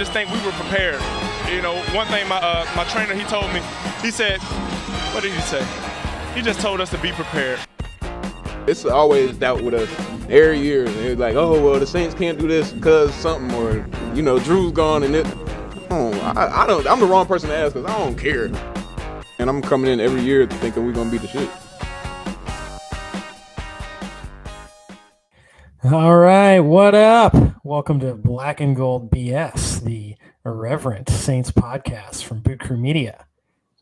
just think we were prepared. You know, one thing my uh, my trainer he told me, he said, what did he say? He just told us to be prepared. It's always doubt with us every year. It's like, oh well, the Saints can't do this because something, or you know, Drew's gone, and it. Oh, I, I don't. I'm the wrong person to ask because I don't care. And I'm coming in every year thinking we're gonna beat the shit. All right, what up? Welcome to Black and Gold BS, the irreverent Saints podcast from Boot Crew Media.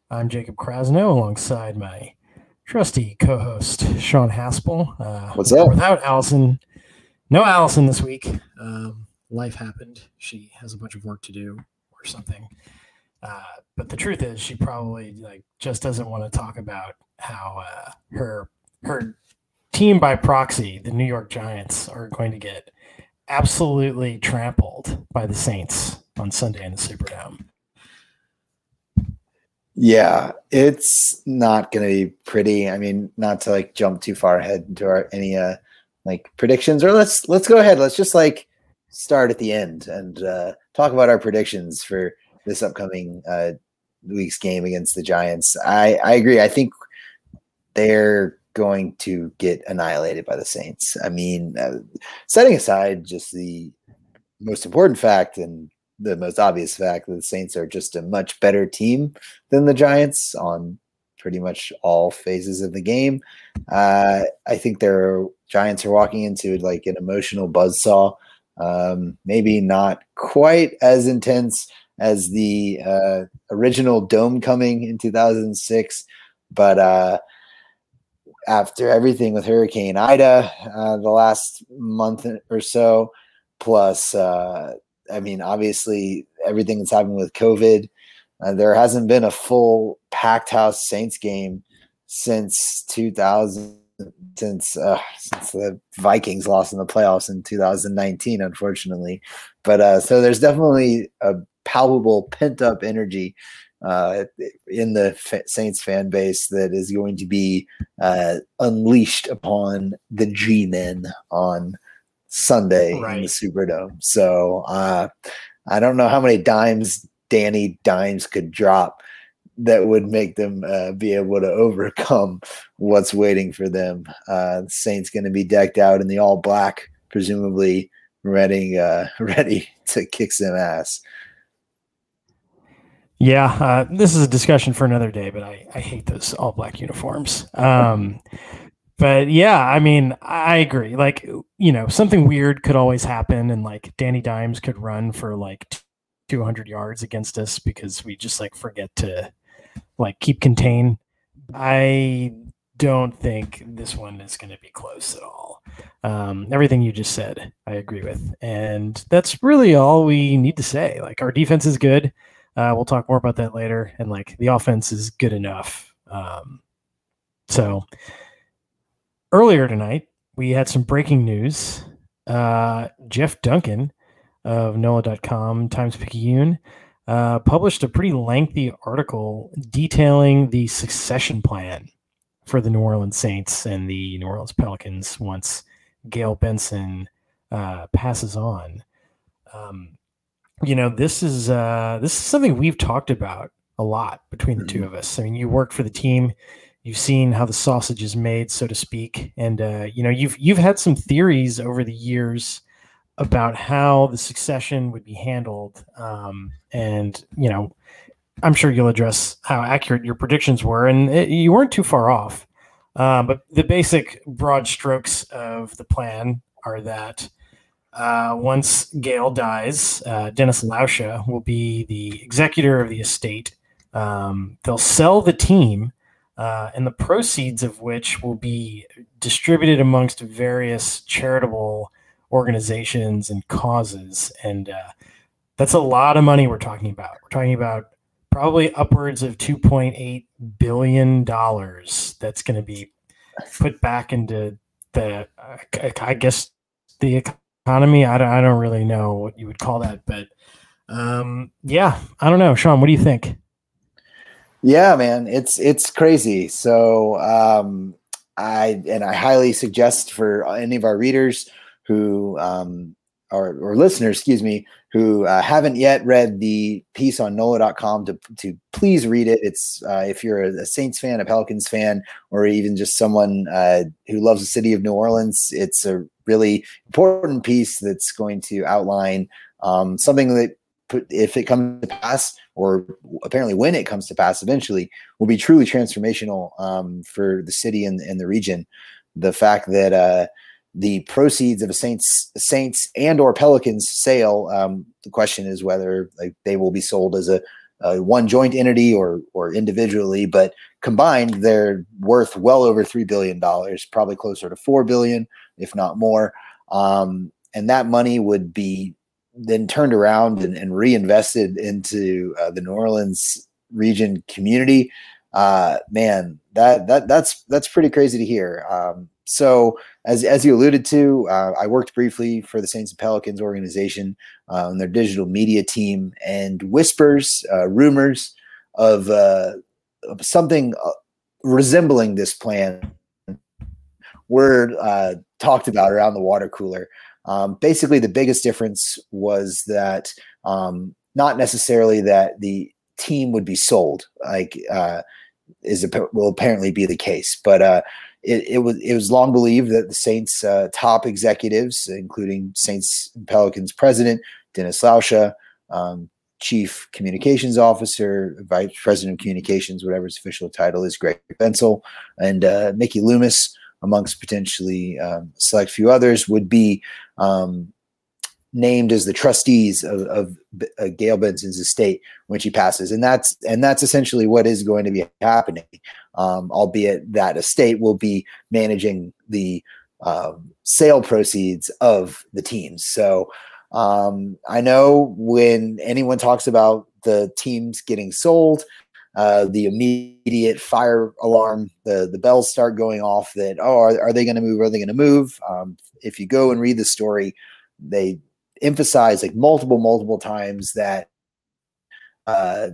I'm Jacob Krasno alongside my trusty co-host Sean Haspel. Uh, What's up? Without Allison, no Allison this week. Um, life happened. She has a bunch of work to do or something. Uh, but the truth is, she probably like just doesn't want to talk about how uh, her her team by proxy, the New York Giants, are going to get absolutely trampled by the Saints on Sunday in the Superdome. Yeah, it's not going to be pretty. I mean, not to like jump too far ahead into our any uh like predictions, or let's let's go ahead. Let's just like start at the end and uh, talk about our predictions for this upcoming uh, week's game against the Giants. I I agree. I think they're going to get annihilated by the Saints. I mean, uh, setting aside just the most important fact and the most obvious fact that the Saints are just a much better team than the Giants on pretty much all phases of the game. Uh, I think their Giants are walking into like an emotional buzzsaw. Um, maybe not quite as intense as the uh, original dome coming in 2006, but uh, after everything with Hurricane Ida uh, the last month or so, plus, uh, I mean, obviously everything that's happened with COVID. Uh, there hasn't been a full packed house Saints game since 2000, since uh, since the Vikings lost in the playoffs in 2019, unfortunately. But uh, so there's definitely a palpable pent up energy uh, in the Saints fan base that is going to be uh, unleashed upon the G men on Sunday right. in the Superdome. So uh, I don't know how many dimes Danny Dimes could drop that would make them uh, be able to overcome what's waiting for them. Uh, Saints going to be decked out in the all black, presumably ready uh, ready to kick some ass. Yeah, uh, this is a discussion for another day, but I, I hate those all black uniforms. Um, but yeah, I mean, I agree. Like, you know, something weird could always happen, and like Danny Dimes could run for like 200 yards against us because we just like forget to like keep contain. I don't think this one is going to be close at all. Um, everything you just said, I agree with, and that's really all we need to say. Like, our defense is good. Uh, we'll talk more about that later. And like the offense is good enough. Um, so earlier tonight, we had some breaking news. Uh, Jeff Duncan of NOLA.com, Times Picayune, uh, published a pretty lengthy article detailing the succession plan for the New Orleans Saints and the New Orleans Pelicans once Gayle Benson uh, passes on. Um, you know, this is uh, this is something we've talked about a lot between the mm-hmm. two of us. I mean, you work for the team, you've seen how the sausage is made, so to speak, and uh, you know, you've you've had some theories over the years about how the succession would be handled, um, and you know, I'm sure you'll address how accurate your predictions were, and it, you weren't too far off. Um, but the basic broad strokes of the plan are that uh, once Gayle dies, uh, Dennis Lauscha will be the executor of the estate. Um, they'll sell the team, uh, and the proceeds of which will be distributed amongst various charitable organizations and causes. And uh, that's a lot of money we're talking about. We're talking about probably upwards of $2.8 billion that's going to be put back into the, I guess, the economy. I don't, I don't really know what you would call that, but um, yeah, I don't know. Sean, what do you think? Yeah, man, it's it's crazy. So um, I and I highly suggest for any of our readers who um, or, or listeners, excuse me, who uh, haven't yet read the piece on NOLA.com to, to please read it. It's uh, if you're a, Saints fan, a Pelicans fan, or even just someone uh, who loves the city of New Orleans, it's a really important piece that's going to outline um, something that if it comes to pass, or apparently when it comes to pass eventually, will be truly transformational um, for the city and, and the region. The fact that uh, the proceeds of a Saints Saints and or Pelicans sale. Um, the question is whether like, they will be sold as a, a, one joint entity or or individually, but combined they're worth well over three billion dollars, probably closer to four billion, if not more. Um, and that money would be then turned around and, and reinvested into uh, the New Orleans region community. Uh, man, that that that's that's pretty crazy to hear. Um, so as as you alluded to, uh, I worked briefly for the Saints and Pelicans organization uh, their digital media team, and whispers, uh, rumors of, uh, of something uh, resembling this plan were uh, talked about around the water cooler. Um, basically, the biggest difference was that um, not necessarily that the team would be sold, like is will apparently be the case, but it, it, was it was long believed that the Saints' uh, top executives, including Saints Pelicans president Dennis Lauscha, um, chief communications officer, vice president of communications, whatever his official title is, Greg Bensel, and uh, Mickey Loomis, amongst potentially um, select few others, would be um, named as the trustees of, of uh, Gayle Benson's estate when she passes, and that's and that's essentially what is going to be happening. Um, albeit that estate will be managing the um, sale proceeds of the teams. So um, I know when anyone talks about the teams getting sold, uh, the immediate fire alarm, the the bells start going off. That oh, are, are they going to move? Are they going to move? Um, if you go and read the story, they emphasize like multiple multiple times that uh,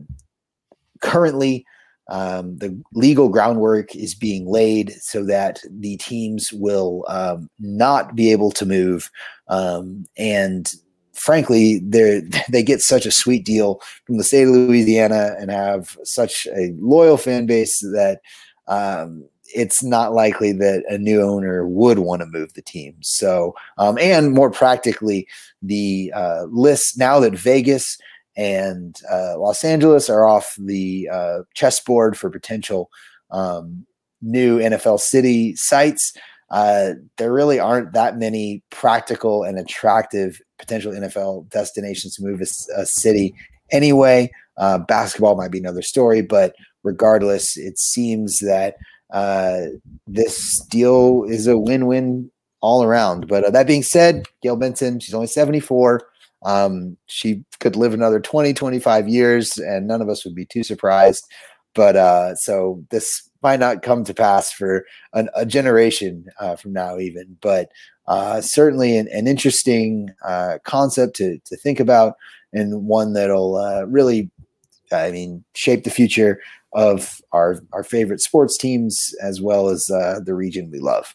currently um, the legal groundwork is being laid so that the teams will um, not be able to move um, and frankly they they get such a sweet deal from the state of louisiana and have such a loyal fan base that um, it's not likely that a new owner would want to move the team. So, um, and more practically, the uh, list now that Vegas and uh, Los Angeles are off the uh, chessboard for potential um, new NFL city sites. Uh, there really aren't that many practical and attractive potential NFL destinations to move a, a city anyway. Uh, basketball might be another story, but regardless, it seems that uh, this deal is a win-win all around. But uh, that being said, Gayle Benson, she's only 74. Um, she could live another 20, 25 years, and none of us would be too surprised. But uh, so this might not come to pass for an, a generation uh, from now, even. But uh, certainly an, an interesting uh, concept to, to think about, and one that'll really, I mean, shape the future of our our favorite sports teams as well as uh, the region we love.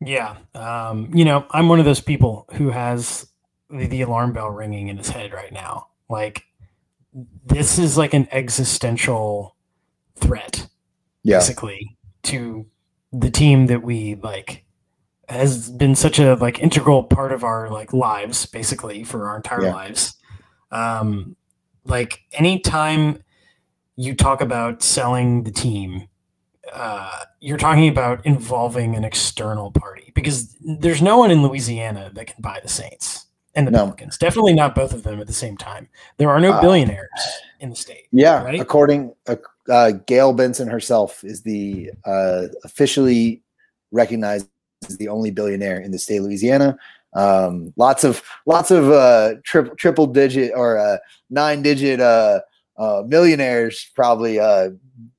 Yeah, um, you know, I'm one of those people who has the, the alarm bell ringing in his head right now. Like, this is like an existential threat, yeah. basically, to the team that we like has been such a like integral part of our like lives, basically for our entire yeah. lives. Um, like anytime you talk about selling the team, uh, you're talking about involving an external party because there's no one in Louisiana that can buy the Saints and the no. Pelicans. Definitely not both of them at the same time. There are no uh, billionaires in the state. Yeah, right? according uh, uh, Gayle Benson herself is the uh, officially recognized as the only billionaire in the state of Louisiana. Um, lots of lots of uh, tri- triple digit or uh, nine digit uh, millionaires probably uh,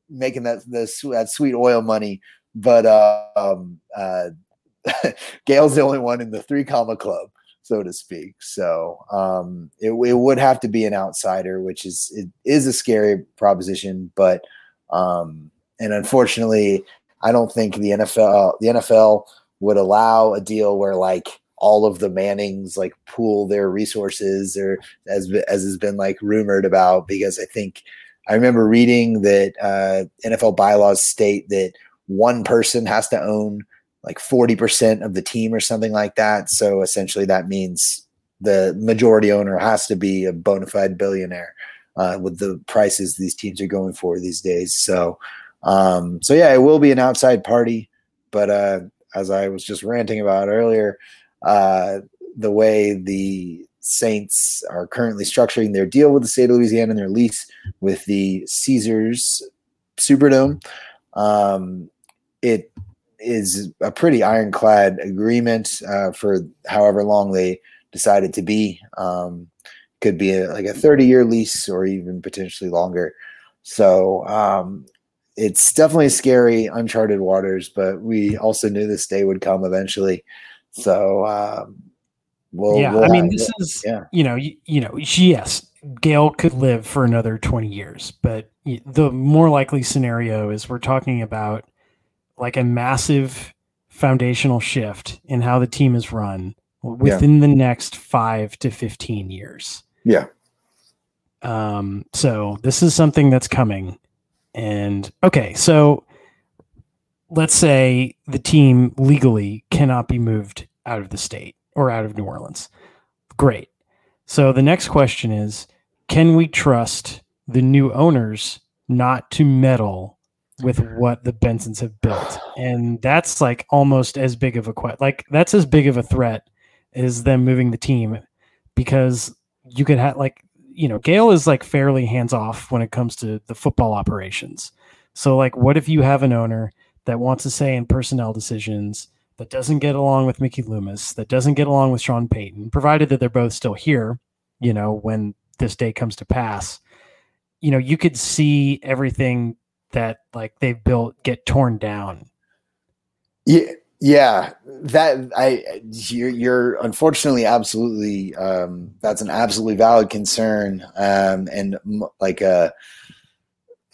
making that that sweet oil money, but uh, um, uh, Gayle's the only one in the three comma club, so to speak. So um, it, it would have to be an outsider, which is it is a scary proposition, but um, and unfortunately, I don't think the NFL the NFL would allow a deal where like all of the Mannings like pool their resources, or as as has been like rumored about. Because I think I remember reading that uh, NFL bylaws state that one person has to own like forty percent of the team or something like that. So essentially, that means the majority owner has to be a bona fide billionaire uh, with the prices these teams are going for these days. So, um, so yeah, it will be an outside party, but uh, as I was just ranting about earlier, uh, the way the Saints are currently structuring their deal with the state of Louisiana and their lease with the Caesars Superdome, um, it is a pretty ironclad agreement uh, for however long they decided to be. Um, could be a, like a 30 year lease or even potentially longer. So um, it's definitely scary, uncharted waters, but we also knew this day would come eventually. So, um, we'll, yeah, we'll I mean, this is, yeah. you know, you, you know, yes, Gayle could live for another 20 years, but the more likely scenario is we're talking about like a massive foundational shift in how the team is run within yeah. the next five to 15 years. Yeah. Um, so this is something that's coming. And okay, so let's say the team legally cannot be moved out of the state or out of New Orleans. Great. So the next question is can we trust the new owners not to meddle with mm-hmm. what the Bensons have built? And that's like almost as big of a question. Like that's as big of a threat as them moving the team because you could have like you know Gayle is like fairly hands off when it comes to the football operations. So like, what if you have an owner that wants to say in personnel decisions that doesn't get along with Mickey Loomis, that doesn't get along with Sean Payton, provided that they're both still here, you know, when this day comes to pass, you know, you could see everything that like they've built get torn down. Yeah, yeah, that I you're, you're unfortunately absolutely um, that's an absolutely valid concern, um, and m- like a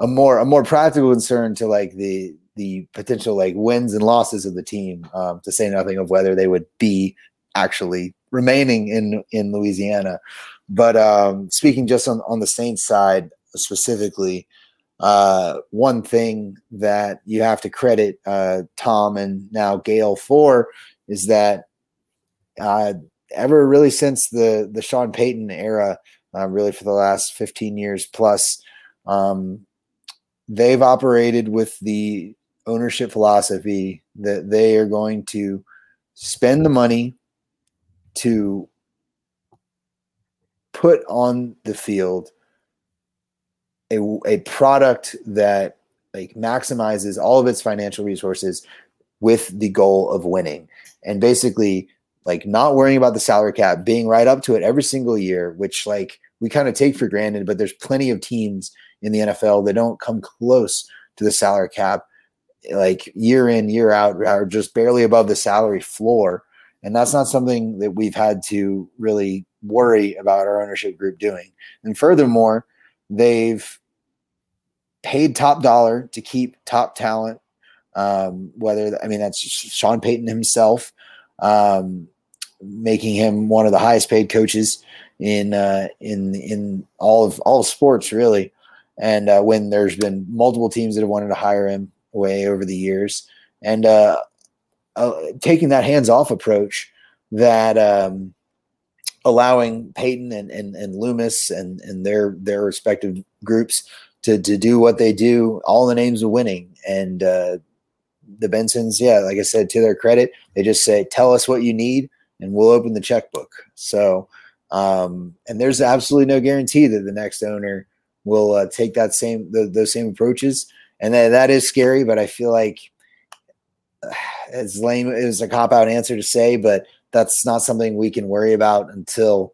a more a more practical concern to like the the potential like wins and losses of the team. Um, to say nothing of whether they would be actually remaining in in Louisiana. But um, speaking just on on the Saints side specifically, uh, one thing that you have to credit uh, Tom and now Gayle for is that uh, ever really since the the Sean Payton era, uh, really for the last 15 years plus, um, they've operated with the ownership philosophy that they are going to spend the money to put on the field a, a product that like maximizes all of its financial resources with the goal of winning. And basically like not worrying about the salary cap being right up to it every single year which like we kind of take for granted but there's plenty of teams in the NFL that don't come close to the salary cap like year in year out are just barely above the salary floor and that's not something that we've had to really worry about our ownership group doing and furthermore they've paid top dollar to keep top talent. Um, whether I mean that's Sean Payton himself, um, making him one of the highest paid coaches in uh, in in all of all of sports really. And uh, when there's been multiple teams that have wanted to hire him away over the years, and uh, uh taking that hands off approach that um, allowing Payton and, and, and Loomis and, and their their respective groups to to do what they do, all the names of winning. And uh, the Bensons, yeah, like I said, to their credit, they just say, "Tell us what you need, and we'll open the checkbook." So, um, and there's absolutely no guarantee that the next owner will uh, take that same the, those same approaches, and that that is scary. But I feel like as lame as a cop out answer to say, but that's not something we can worry about until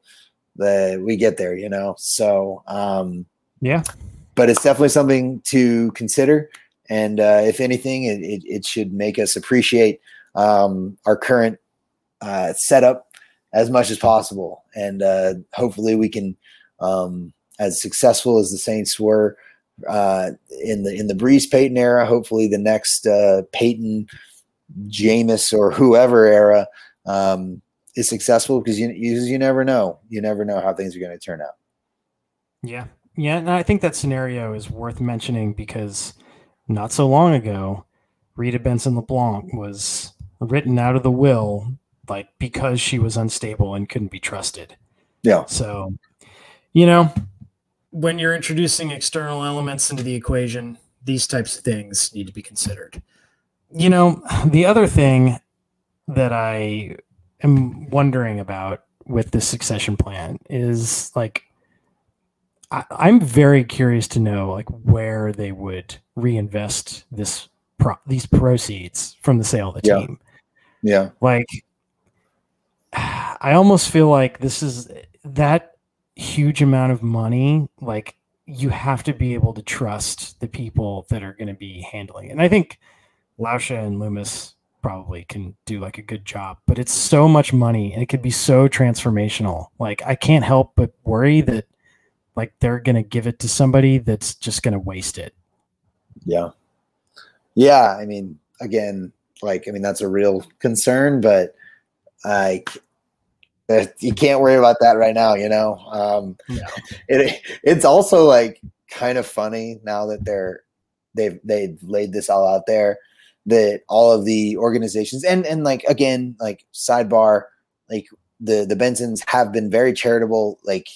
the we get there, you know. So, um, yeah, but it's definitely something to consider. And uh, if anything, it, it, it, should make us appreciate um, our current uh, setup as much as possible. And uh, hopefully, we can, um, as successful as the Saints were uh, in the in the Brees Payton era, hopefully the next uh, Payton, Jameis, or whoever era um, is successful because you, you you never know. You never know how things are going to turn out. Yeah. Yeah. And I think that scenario is worth mentioning because not so long ago, Rita Benson LeBlanc was written out of the will, like because she was unstable and couldn't be trusted. Yeah. So, you know, when you're introducing external elements into the equation, these types of things need to be considered. You know, the other thing that I am wondering about with this succession plan is like I, I'm very curious to know like where they would reinvest this pro- these proceeds from the sale of the Yeah. team. Yeah. Like I almost feel like this is that huge amount of money like you have to be able to trust the people that are going to be handling it. And I think Lauscha and Loomis probably can do like a good job, but it's so much money and it could be so transformational. Like I can't help but worry that like they're going to give it to somebody that's just going to waste it. Yeah. Yeah. I mean, again, like, I mean, that's a real concern, but like, that you can't worry about that right now, you know? Um, No. it, it's also like kind of funny now that they're, they've, they've laid this all out there that all of the organizations and, and like, again, like sidebar, like the, the Bensons have been very charitable, like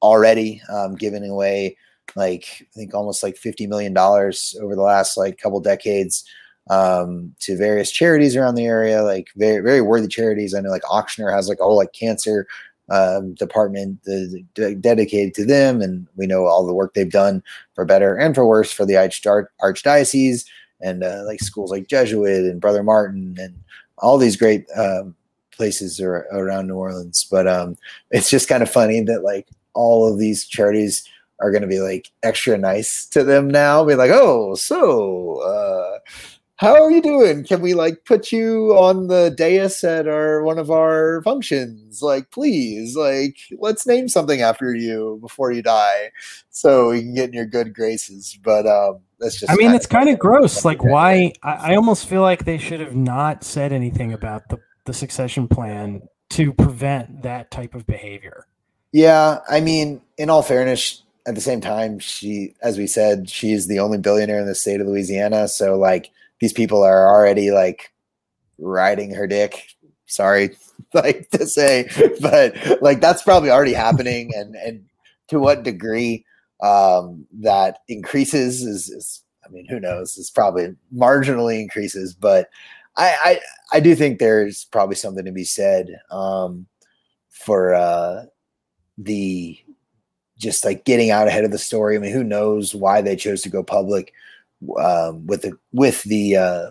already, um, giving away like I think almost like fifty million dollars over the last like couple decades um, to various charities around the area, like very very worthy charities. I know like Ochsner has like a whole like cancer um, department uh, de- dedicated to them, and we know all the work they've done for better and for worse for the Arch- archdiocese and uh, like schools like Jesuit and Brother Martin and all these great um, places are around New Orleans. But um, it's just kind of funny that like all of these charities are going to be like extra nice to them now. Be like, oh, so uh, how are you doing? Can we like put you on the dais at our one of our functions? Like, please, like, let's name something after you before you die, so we can get in your good graces. But um, that's just. I mean, it's kind of gross. Like, why? I, I almost feel like they should have not said anything about the, the succession plan to prevent that type of behavior. Yeah, I mean, in all fairness, at the same time, she, as we said, she's the only billionaire in the state of Louisiana. So, like, these people are already like riding her dick. Sorry, like to say, but like that's probably already happening, and and to what degree um, that increases is, is, I mean, who knows? It's probably marginally increases, but I I, I do think there's probably something to be said um, for. Uh, the just like getting out ahead of the story. I mean, who knows why they chose to go public um, with the with the uh,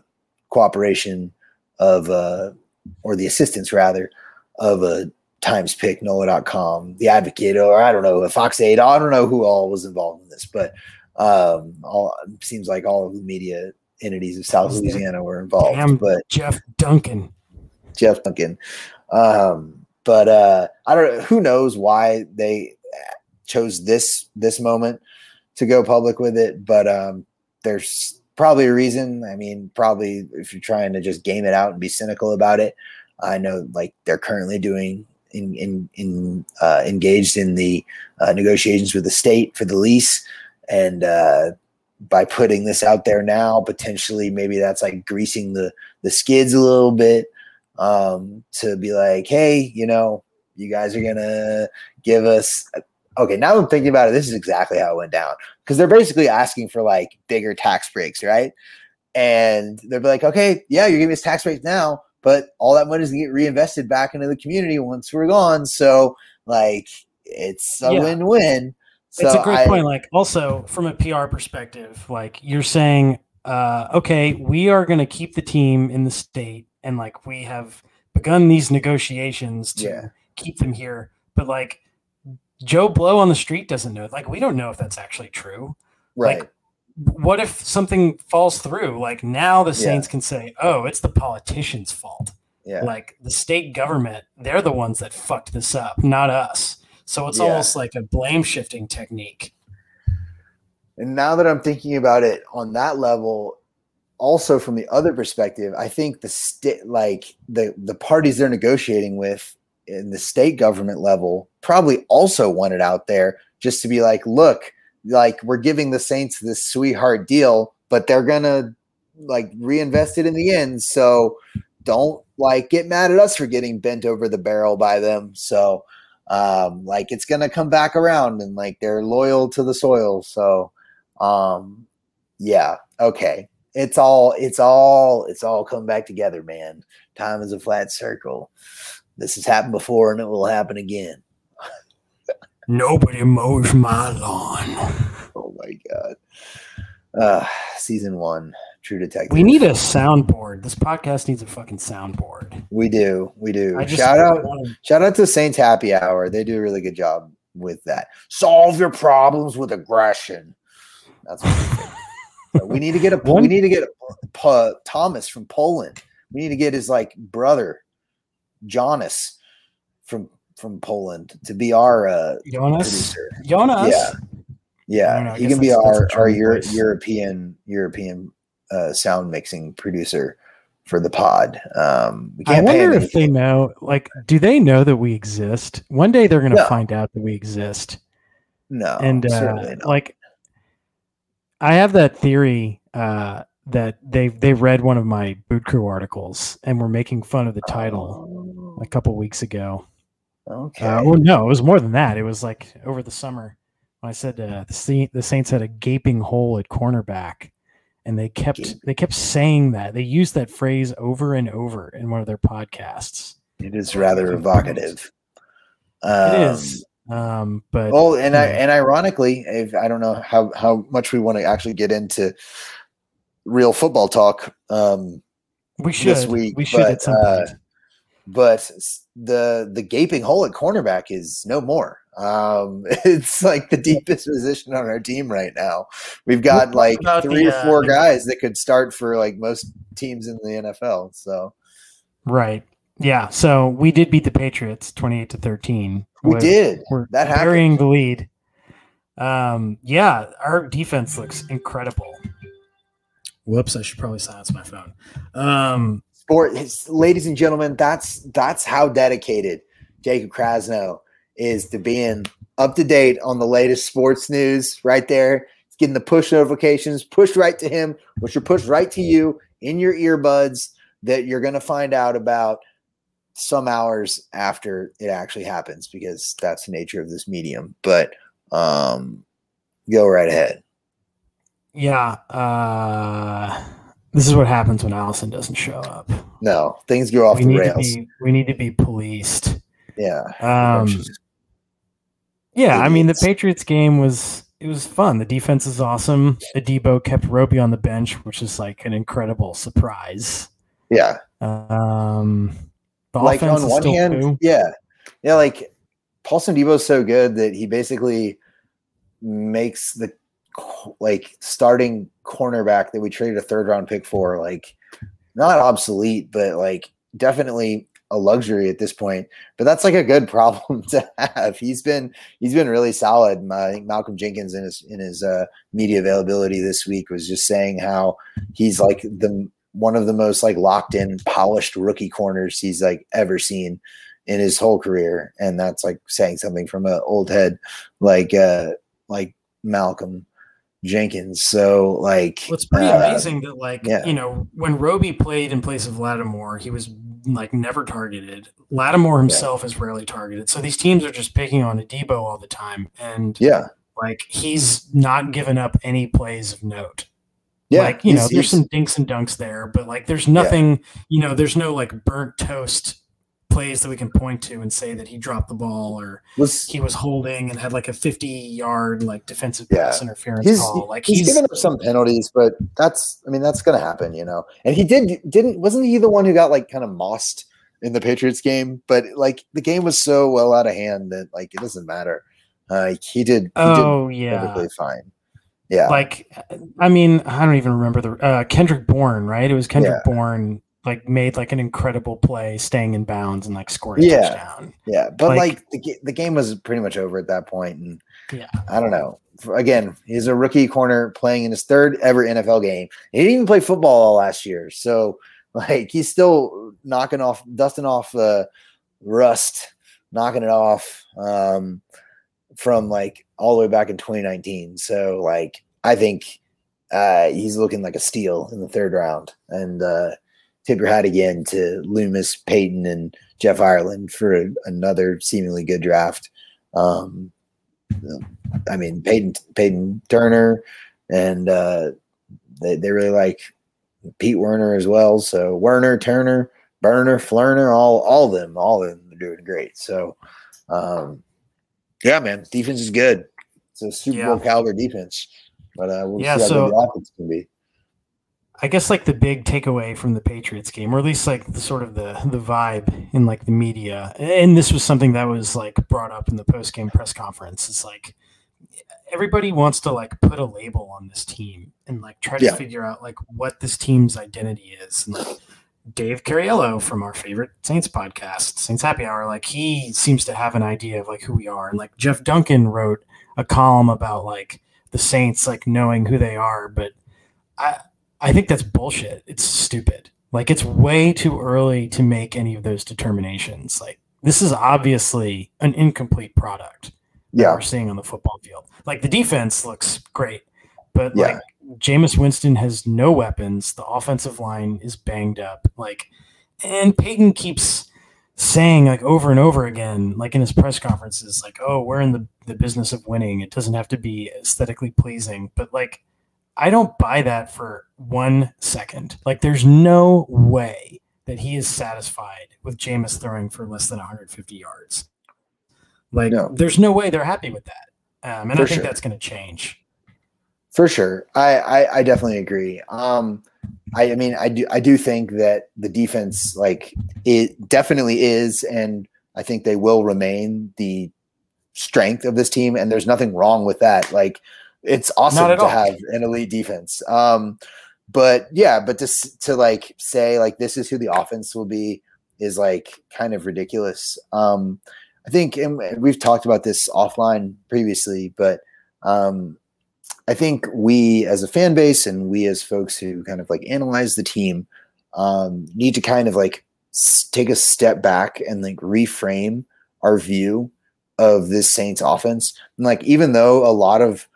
cooperation of uh, or the assistance rather of a Times Pick, NOLA.com, The Advocate, or I don't know, a Fox 8. I don't know who all was involved in this, but um, all seems like all of the media entities of South Louisiana were involved. Damn but Jeff Duncan. Jeff Duncan. Um, but uh, I don't. know Who knows why they chose this this moment to go public with it? But um, there's probably a reason. I mean, probably if you're trying to just game it out and be cynical about it, I know like they're currently doing in in in uh, engaged in the uh, negotiations with the state for the lease, and uh, by putting this out there now, potentially maybe that's like greasing the the skids a little bit um, to be like, hey, you know, you guys are gonna give us. Okay, now I'm thinking about it. This is exactly how it went down because they're basically asking for like bigger tax breaks, right? And they're like, okay, yeah, you're giving us tax breaks now, but all that money is gonna get reinvested back into the community once we're gone. So, like, it's a Yeah. win-win. So it's a great I- point. Like, also from a PR perspective, like you're saying, uh, okay, we are going to keep the team in the state, and like we have begun these negotiations to Yeah. keep them here. But like Joe Blow on the street doesn't know. Like, we don't know if that's actually true. right. Like, what if something falls through? Like now, the Yeah. Saints can say, "Oh, it's the politicians' fault." yeah. like the state government they're the ones that fucked this up not us so it's Yeah. almost like a blame shifting technique And now that I'm thinking about it on that level, also from the other perspective, I think the state, like the the parties they're negotiating with in the state government level, probably also want it out there just to be like, look, like we're giving the Saints this sweetheart deal, but they're gonna like reinvest it in the end. So don't like get mad at us for getting bent over the barrel by them. So um like it's gonna come back around and like they're loyal to the soil. So um yeah, okay. It's all it's all it's all come back together, man. Time is a flat circle. This has happened before and it will happen again. Nobody mows my lawn. Oh my god. Uh season one, True Detective. We need a soundboard. This podcast needs a fucking soundboard. We do. We do. Shout out wanna- shout out to Saints Happy Hour. They do a really good job with that. Solve your problems with aggression. That's what we. We need to get a we need to get a, Thomas from Poland. We need to get his like brother Jonas from from Poland to be our uh Jonas. producer. Jonas. Yeah. Don't know, Yeah, he can be that's- that's a our our Euro- European European uh, sound mixing producer for the pod. Um, we I wonder if they know, like, do they know that we exist? One day they're going to No. find out that we exist. no, and uh, like, I have that theory uh, that they they read one of my boot crew articles and were making fun of the title a couple weeks ago. Oh, Okay. Uh, well, no, it was more than that. It was like over the summer. When I said uh, the the Saints had a gaping hole at cornerback, and they kept they kept saying that. They used that phrase over and over in one of their podcasts. it is rather evocative. Um, it is, um, but Well, and I, and ironically, if I don't know how how much we want to actually get into real football talk, um, we should this week, we should but, at some uh, point. but the the gaping hole at cornerback is no more. Um, it's like the deepest position on our team right now. We've got like three the, or uh, four the- guys that could start for like most teams in the NFL. So Right. Yeah. So we did beat the Patriots twenty eight to thirteen. we did. We're That happened. burying the lead. Um, yeah, our defense looks incredible. Whoops, I should probably silence my phone. Um, sport ladies and gentlemen that's that's how dedicated jacob krasno is to being up to date on the latest sports news right there. He's getting the push notifications pushed right to him which are pushed right to you in your earbuds that you're going to find out about some hours after it actually happens because that's the nature of this medium. But um go right ahead yeah, uh, this is what happens when Allison doesn't show up. no things go off we the rails be we need to be policed. yeah Um, yeah, I mean the. Patriots game was it was fun. The defense is awesome. Adebo kept Roby on the bench, which is like an incredible surprise. yeah Um, the like offense on is one still hand, poo. yeah, yeah, like Paulson Adebo's so good that he basically makes the co- like starting cornerback that we traded a third round pick for like not obsolete, but like definitely a luxury at this point. But that's like a good problem to have. He's been he's been really solid. I think Malcolm Jenkins in his in his uh, media availability this week was just saying how he's like the one of the most like locked in, polished rookie corners he's like ever seen in his whole career, and that's like saying something from an old head like uh like Malcolm Jenkins. So like, Well, it's pretty uh, amazing that, like, yeah. you know, when Roby played in place of Lattimore, he was like never targeted. Lattimore himself is rarely targeted. So these teams are just picking on Adebo all the time. And Yeah, like he's not given up any plays of note. yeah. like, you know, there's some dinks and dunks there, but like there's nothing, you know, there's no like burnt toast plays that we can point to and say that he dropped the ball or was he was holding and had like a 50 yard like defensive Yeah. pass interference he's call. Like he's, he's, given up some penalties, but that's I mean that's gonna happen, you know. And he did didn't wasn't he the one who got like kind of mossed in the Patriots game? But like the game was so well out of hand that like it doesn't matter. Uh, he did he oh did yeah. perfectly fine. Yeah, like i mean i don't even remember the uh kendrick bourne right it was kendrick Yeah. bourne like made like an incredible play staying in bounds and like scored a Yeah. touchdown yeah. But like- like, the the game was pretty much over at that point, and Yeah. I don't know. again, he's a rookie corner playing in his third ever NFL game. He didn't even play football all last year, so like he's still knocking off, dusting off the rust, knocking it off um, from like all the way back in 2019. So like I think uh, he's looking like a steal in the third round. And uh, tip your hat again to Loomis, Payton, and Jeff Ireland for a, another seemingly good draft. Um, I mean, Payton, Payton Turner, and uh, they, they really like Pete Werner as well. So Werner, Turner, Burner, Flurner, all all of them, all of them are doing great. So, um, yeah, man, defense is good. It's a Super Bowl caliber defense, but uh, we'll yeah, see how so, good the offense can be. I guess like the big takeaway from the Patriots game, or at least like the sort of the the vibe in like the media, and this was something that was like brought up in the post game press conference. Is like everybody wants to like put a label on this team and like try to Yeah. figure out like what this team's identity is. And like Dave Cariello from our favorite Saints podcast, Saints Happy Hour, like he seems to have an idea of like who we are. And like Jeff Duncan wrote a column about like the Saints like knowing who they are, but I I think that's bullshit. It's stupid. Like it's way too early to make any of those determinations. Like this is obviously an incomplete product that Yeah, we're seeing on the football field. Like the defense looks great, but Yeah. like Jameis Winston has no weapons. The offensive line is banged up. Like, and Payton keeps saying like over and over again, like in his press conferences, like, "Oh, we're in the the business of winning. It doesn't have to be aesthetically pleasing." But like, I don't buy that for one second. Like, there's no way that he is satisfied with Jameis throwing for less than 150 yards. Like, No. there's no way they're happy with that. Um, and For I think sure. that's going to change. for sure. I, I I definitely agree. Um, I, I mean, I do I do think that the defense, like it definitely is, and I think they will remain the strength of this team. And there's nothing wrong with that. Like it's awesome to all. have an elite defense. Um, but yeah, but to to like say like this is who the offense will be is like kind of ridiculous. Um, I think and we've talked about this offline previously, but um, I think we as a fan base and we as folks who kind of like analyze the team um, need to kind of like take a step back and like reframe our view of this Saints offense. And like, even though a lot of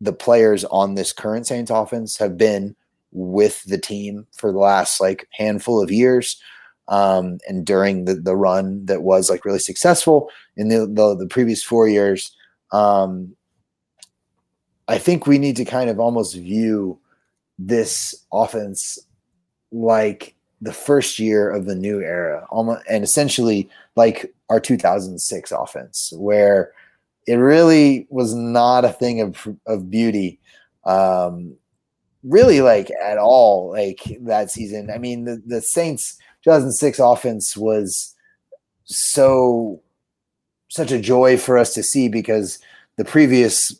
the players on this current Saints offense have been with the team for the last like handful of years, um, and during the, the run that was like really successful in the, the, the previous four years, um, I think we need to kind of almost view this offense like the first year of the new era, almost and essentially like our 2006 offense, where it really was not a thing of of beauty, um, really like at all. Like that season, I mean, the the Saints 2006 offense was so such a joy for us to see because the previous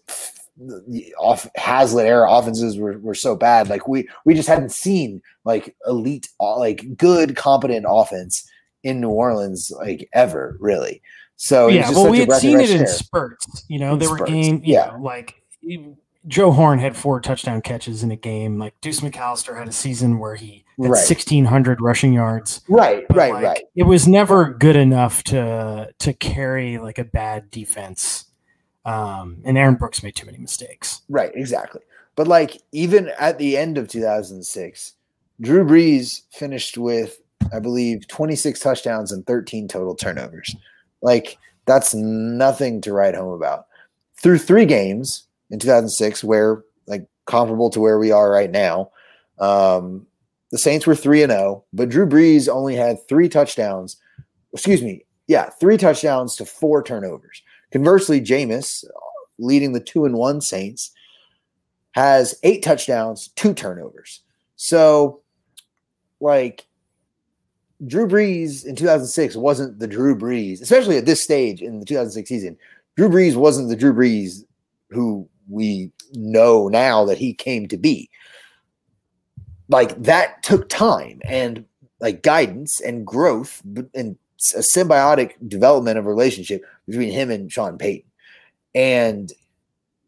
off Haslett era offenses were, were so bad. Like we we just hadn't seen like elite, like good, competent offense in New Orleans like ever really. So yeah, just well, we a had seen it in spurts. You know, In there were spurts, games, yeah. know, like Joe Horn had four touchdown catches in a game. Like Deuce McAllister had a season where he had Right. 1,600 rushing yards. Right, but, right, like, right. It was never good enough to to carry like a bad defense. Um, and Aaron Brooks made too many mistakes. Right, exactly. But like even at the end of 2006, Drew Brees finished with I believe 26 touchdowns and 13 total turnovers. Like that's nothing to write home about. Through 3 games in 2006 where like comparable to where we are right now, um the Saints were 3 and 0, but Drew Brees only had 3 touchdowns. Excuse me. Yeah, 3 touchdowns to 4 turnovers. Conversely, Jameis, leading the 2 and 1 Saints, has eight touchdowns, two turnovers. So, like, Drew Brees in 2006 wasn't the Drew Brees, especially at this stage in the 2006 season. Drew Brees wasn't the Drew Brees who we know now that he came to be. Like, that took time and like guidance and growth and a symbiotic development of relationship between him and Sean Payton. And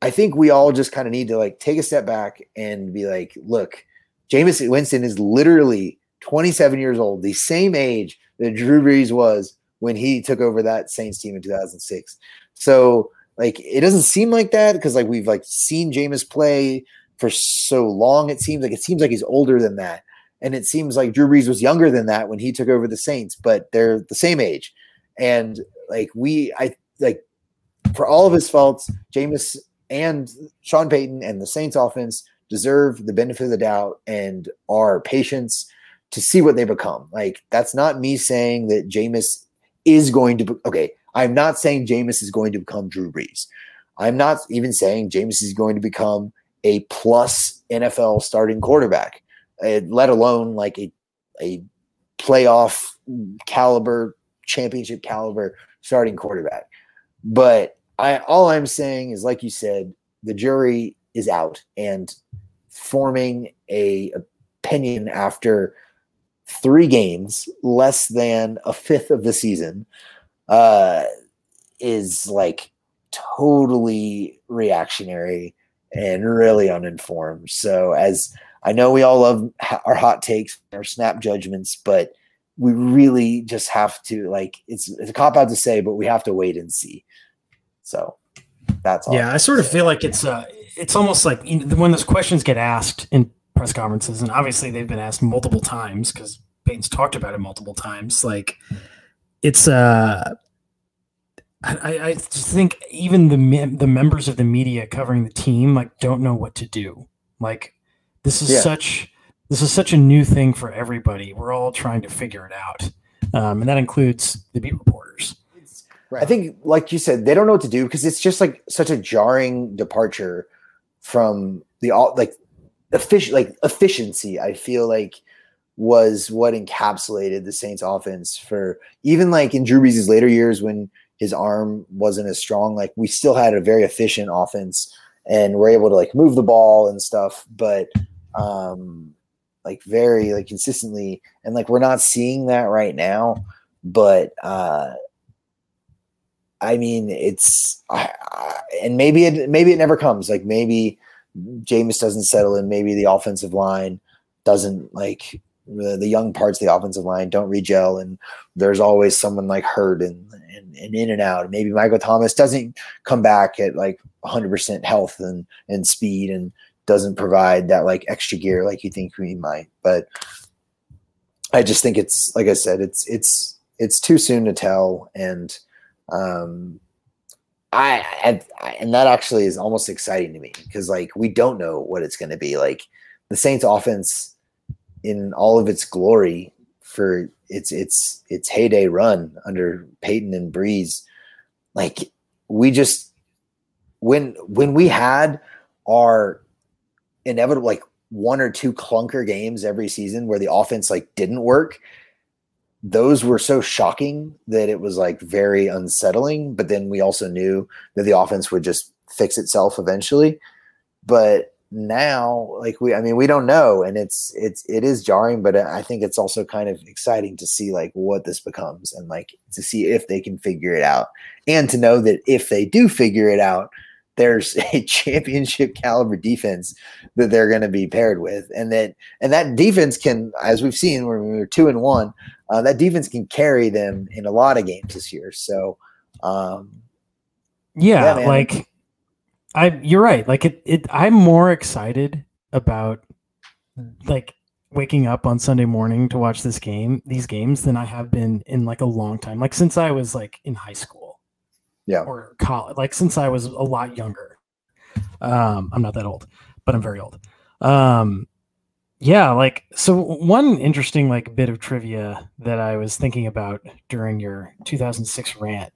I think we all just kind of need to like take a step back and be like, look, Jameis Winston is literally 27 years old, the same age that Drew Brees was when he took over that Saints team in 2006. So like it doesn't seem like that because like we've like seen Jameis play for so long. It seems like it seems like he's older than that. And it seems like Drew Brees was younger than that when he took over the Saints, but they're the same age. And like we I like for all of his faults, Jameis and Sean Payton and the Saints offense deserve the benefit of the doubt and our patience to see what they become. Like that's not me saying that Jameis is going to. Be, okay, I'm not saying Jameis is going to become Drew Brees. I'm not even saying Jameis is going to become a plus NFL starting quarterback, uh, let alone like a a playoff caliber, championship caliber starting quarterback. But I all I'm saying is, like you said, the jury is out, and forming a opinion after three games, less than a fifth of the season, uh, is like totally reactionary and really uninformed. So, as I know, we all love our hot takes, our snap judgments, but we really just have to like it's it's a cop out to say, but we have to wait and see. So that's all. Yeah, I sort of feel like it's uh it's almost like when those questions get asked in press conferences, and obviously they've been asked multiple times because Payton's talked about it multiple times. Like it's uh I, I just think even the the members of the media covering the team like don't know what to do. Like this is yeah. such this is such a new thing for everybody. We're all trying to figure it out, um, and that includes the beat reporters. Right. I think, like you said, they don't know what to do because it's just like such a jarring departure from the all like efficient like efficiency. I feel like was what encapsulated the Saints offense for even like in Drew Brees' later years when his arm wasn't as strong. Like we still had a very efficient offense and we're able to like move the ball and stuff, but um like very like consistently and like we're not seeing that right now. But uh I mean, it's I, I, and maybe it maybe it never comes. Like maybe Jameis doesn't settle in. Maybe the offensive line doesn't like the, the young parts of the offensive line don't regel, and there's always someone like hurt and, and, and in and out. Maybe Michael Thomas doesn't come back at like 100% health and and speed and doesn't provide that like extra gear like you think we might. But I just think it's like I said, it's it's it's too soon to tell and um, I, I and that actually is almost exciting to me because like we don't know what it's going to be like the Saints offense in all of its glory for its its its heyday run under Payton and Brees like we just when when we had our inevitable like one or two clunker games every season where the offense like didn't work those were so shocking that it was like very unsettling. But then we also knew that the offense would just fix itself eventually. But now, like we, I mean, we don't know, and it's it's it is jarring, but I think it's also kind of exciting to see like what this becomes and like to see if they can figure it out, and to know that if they do figure it out, there's a championship caliber defense that they're going to be paired with, and that and that defense can, as we've seen when we were two and one, uh, that defense can carry them in a lot of games this year. So, um, yeah, yeah like I, you're right. Like it, it, I'm more excited about like waking up on Sunday morning to watch this game, these games, than I have been in like a long time. Like since I was like in high school yeah, or college, like since I was a lot younger. Um, I'm not that old, but I'm very old. Um, yeah, like so one interesting like bit of trivia that I was thinking about during your 2006 rant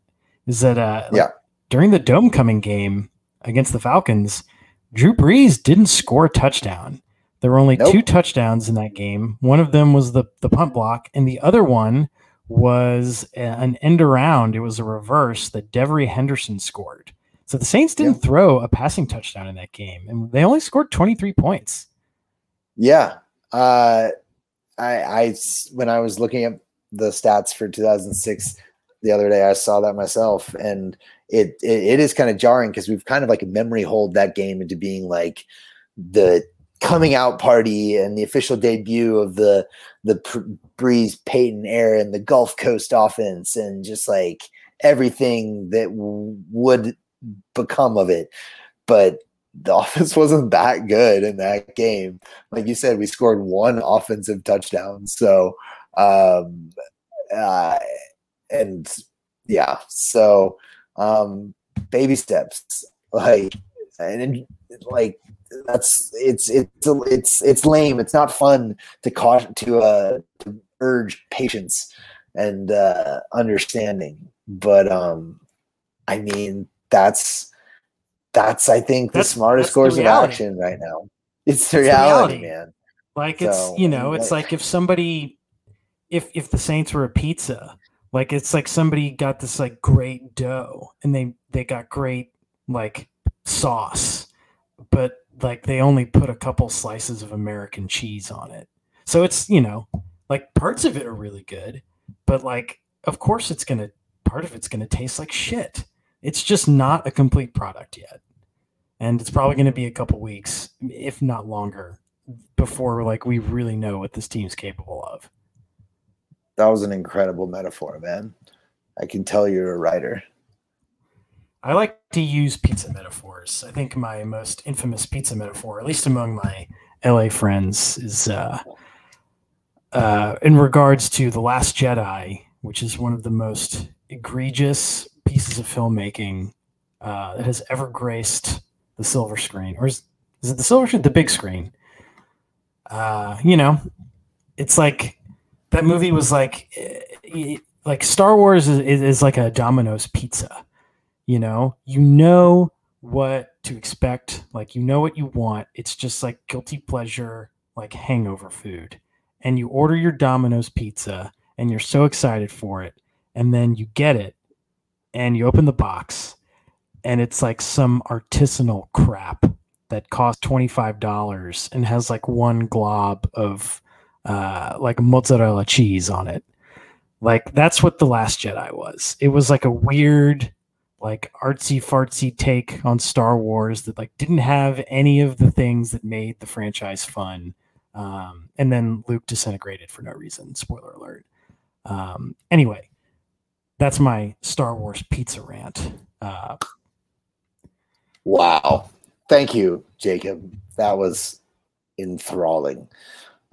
is that uh, yeah, during the dome coming game against the Falcons, Drew Brees didn't score a touchdown. There were only nope. two touchdowns in that game. One of them was the the punt block, and the other one was an end around. It was a reverse that Devery Henderson scored. So the Saints didn't yeah. throw a passing touchdown in that game, and they only scored 23 points. Yeah, uh, I, I when I was looking at the stats for 2006 the other day, I saw that myself, and it it, it is kind of jarring because we've kind of like memory hold that game into being like the coming out party and the official debut of the the Brees Payton era and the Gulf Coast offense and just like everything that w- would become of it. But the offense wasn't that good in that game. Like you said, we scored one offensive touchdown. So, um, uh, and yeah, so um, baby steps, like, and like that's it's it's it's it's lame. It's not fun to caution to uh to urge patience and uh understanding. But um, I mean that's that's I think the That's- smartest the course of action right now. It's the reality, reality. man. Like it's you know, like- it's like if somebody if if the Saints were a pizza, like it's like somebody got this like great dough and they they got great like sauce, but like they only put a couple slices of American cheese on it. So it's, you know, like parts of it are really good, but like of course it's going to part of it's going to taste like shit. It's just not a complete product yet. And it's probably going to be a couple weeks, if not longer, before like we really know what this team's capable of. That was an incredible metaphor, man. I can tell you're a writer. I like to use pizza metaphors. I think my most infamous pizza metaphor, at least among my LA friends, is uh, uh, in regards to The Last Jedi, which is one of the most egregious pieces of filmmaking uh, that has ever graced the silver screen. Or is, is it the silver screen? The big screen. Uh, you know, it's like that movie was like, eh, like Star Wars is, is, is like a Domino's pizza you know you know what to expect like you know what you want. It's just like guilty pleasure like hangover food. And you order your domino's pizza and you're so excited for it and then you get it and you open the box and it's like some artisanal crap that costs $25 and has like one glob of uh, like mozzarella cheese on it. Like that's what the last jedi was. It was like a weird like artsy fartsy take on Star Wars that like didn't have any of the things that made the franchise fun. Um, and then Luke disintegrated for no reason. Spoiler alert. Um, anyway, that's my Star Wars pizza rant. Uh, Wow. Thank you, Jacob. That was enthralling.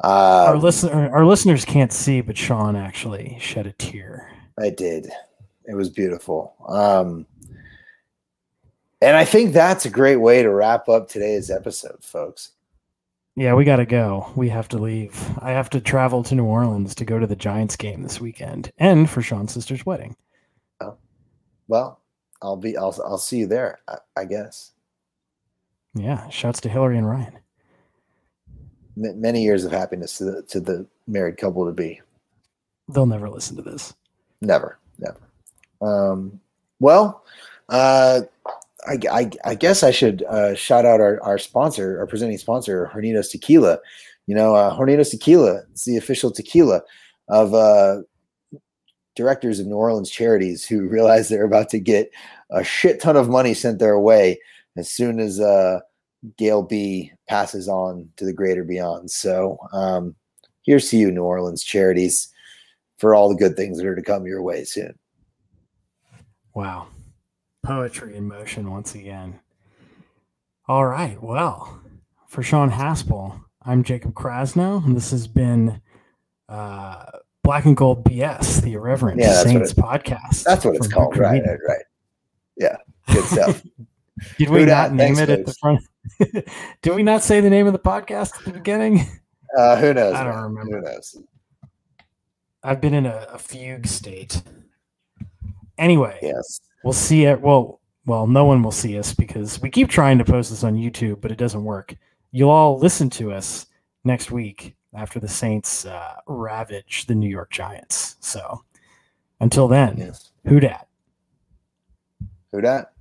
Uh, our listener, our listeners can't see, but Sean actually shed a tear. I did. It was beautiful. Um, and I think that's a great way to wrap up today's episode, folks. Yeah, we got to go. We have to leave. I have to travel to New Orleans to go to the Giants game this weekend and for Sean's sister's wedding. Oh, well, I'll be. I'll. I'll see you there. I, I guess. Yeah, shouts to Hillary and Ryan. M- many years of happiness to the, to the married couple to be. They'll never listen to this. Never, never. Um, well, uh, I, I, I guess I should uh, shout out our, our sponsor, our presenting sponsor, Hornitos Tequila. You know, uh, Hornitos Tequila, it's the official tequila of uh, directors of New Orleans charities who realize they're about to get a shit ton of money sent their way as soon as uh, Gayle B passes on to the greater beyond. So um, here's to you, New Orleans charities, for all the good things that are to come your way soon. Wow. Poetry in motion once again. All right. Well, for Sean Haspel, I'm Jacob Krasno, and this has been uh, Black and Gold BS, the Irreverent Yeah, Saints podcast. That's what it's called, right? Right. Yeah, good stuff. Did we Who not name Thanks, it at the front? Did we not say the name of the podcast at the beginning? uh, who knows? I don't man? remember. Who knows? I've been in a, a fugue state. Anyway, Yes. We'll see it. Well, well, no one will see us because we keep trying to post this on YouTube, but it doesn't work. You'll all listen to us next week after the Saints uh, ravage the New York Giants. So until then, Yes. who dat? Who dat?